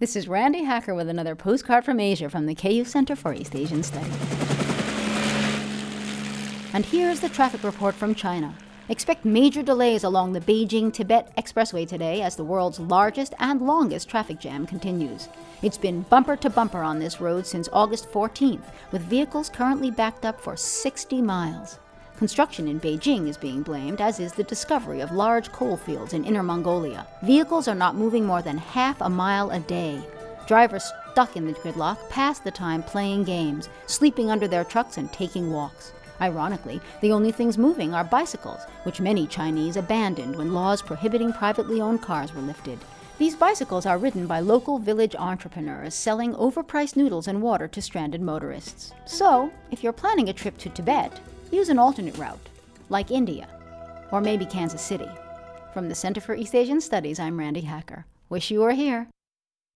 This is Randi Hacker with another postcard from Asia from the KU Center for East Asian Studies. And here's the traffic report from China. Expect major delays along the Beijing Tibet Expressway today as the world's largest and longest traffic jam continues. It's been bumper to bumper on this road since August 14th, with vehicles currently backed up for 60 miles. Construction in Beijing is being blamed, as is the discovery of large coal fields in Inner Mongolia. Vehicles are not moving more than half a mile a day. Drivers stuck in the gridlock pass the time playing games, sleeping under their trucks, and taking walks. Ironically, the only things moving are bicycles, which many Chinese abandoned when laws prohibiting privately owned cars were lifted. These bicycles are ridden by local village entrepreneurs selling overpriced noodles and water to stranded motorists. So, if you're planning a trip to Tibet, use an alternate route, like India, or maybe Kansas City. From the Center for East Asian Studies, I'm Randi Hacker. Wish you were here.